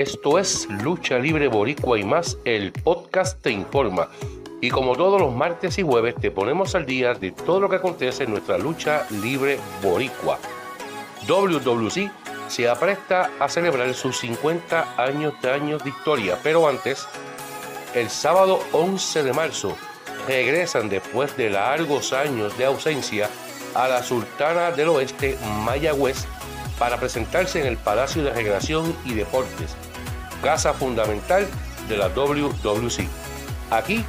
Esto es Lucha Libre Boricua y más, el podcast te informa. Y como todos los martes y jueves te ponemos al día de todo lo que acontece en nuestra lucha libre boricua. WWC se apresta a celebrar sus 50 años de años de historia, pero antes, el sábado 11 de marzo, regresan después de largos años de ausencia a la Sultana del Oeste, Mayagüez, para presentarse en el Palacio de Recreación y Deportes, casa fundamental de la WWC. Aquí,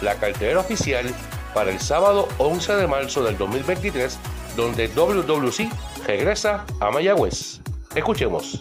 la cartelera oficial para el sábado 11 de marzo del 2023, donde WWC regresa a Mayagüez. Escuchemos.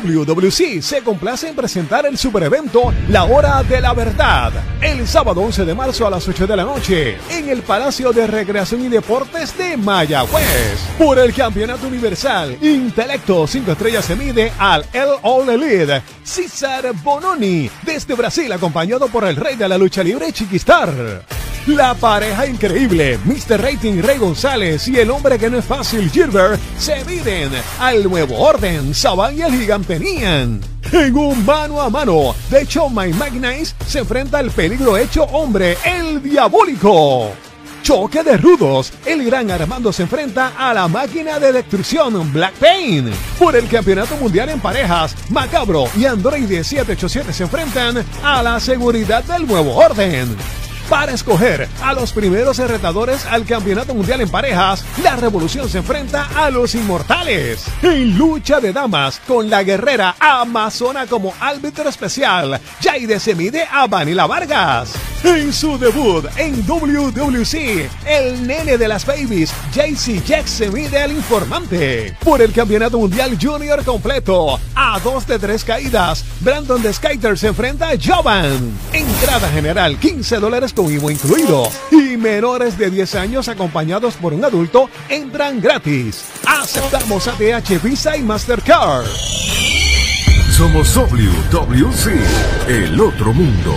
WWC se complace en presentar el superevento La Hora de la Verdad, el sábado 11 de marzo a las 8 de la noche, en el Palacio de Recreación y Deportes de Mayagüez. Por el Campeonato Universal, Intelecto 5 estrellas se mide al El All Elite, César Bononi, desde Brasil, acompañado por el rey de la lucha libre, Chiquistar. La pareja increíble, Mr. Rating Rey González y el hombre que no es fácil, Gilbert, se miden al nuevo orden. Saban y el gigante Nian. En un mano a mano, de hecho, My Magnais se enfrenta al peligro hecho hombre, el diabólico. Choque de rudos. El gran Armando se enfrenta a la máquina de destrucción Black Pain. Por el campeonato mundial en parejas, Macabro y Android 787 se enfrentan a la seguridad del nuevo orden. Para escoger a los primeros retadores al Campeonato Mundial en Parejas, la Revolución se enfrenta a los Inmortales. En lucha de damas, con la guerrera Amazona como árbitro especial, Jaide se mide a Vanilla Vargas. En su debut en WWC, el nene de las babies, JC Jack se mide al informante. Por el Campeonato Mundial Junior completo, a dos de tres caídas, Brandon de Skyter se enfrenta a Jovan. Entrada general, 15 dólares con IVA incluido. Y menores de 10 años acompañados por un adulto entran gratis. Aceptamos ATH Visa y Mastercard. Somos WWC, el otro mundo.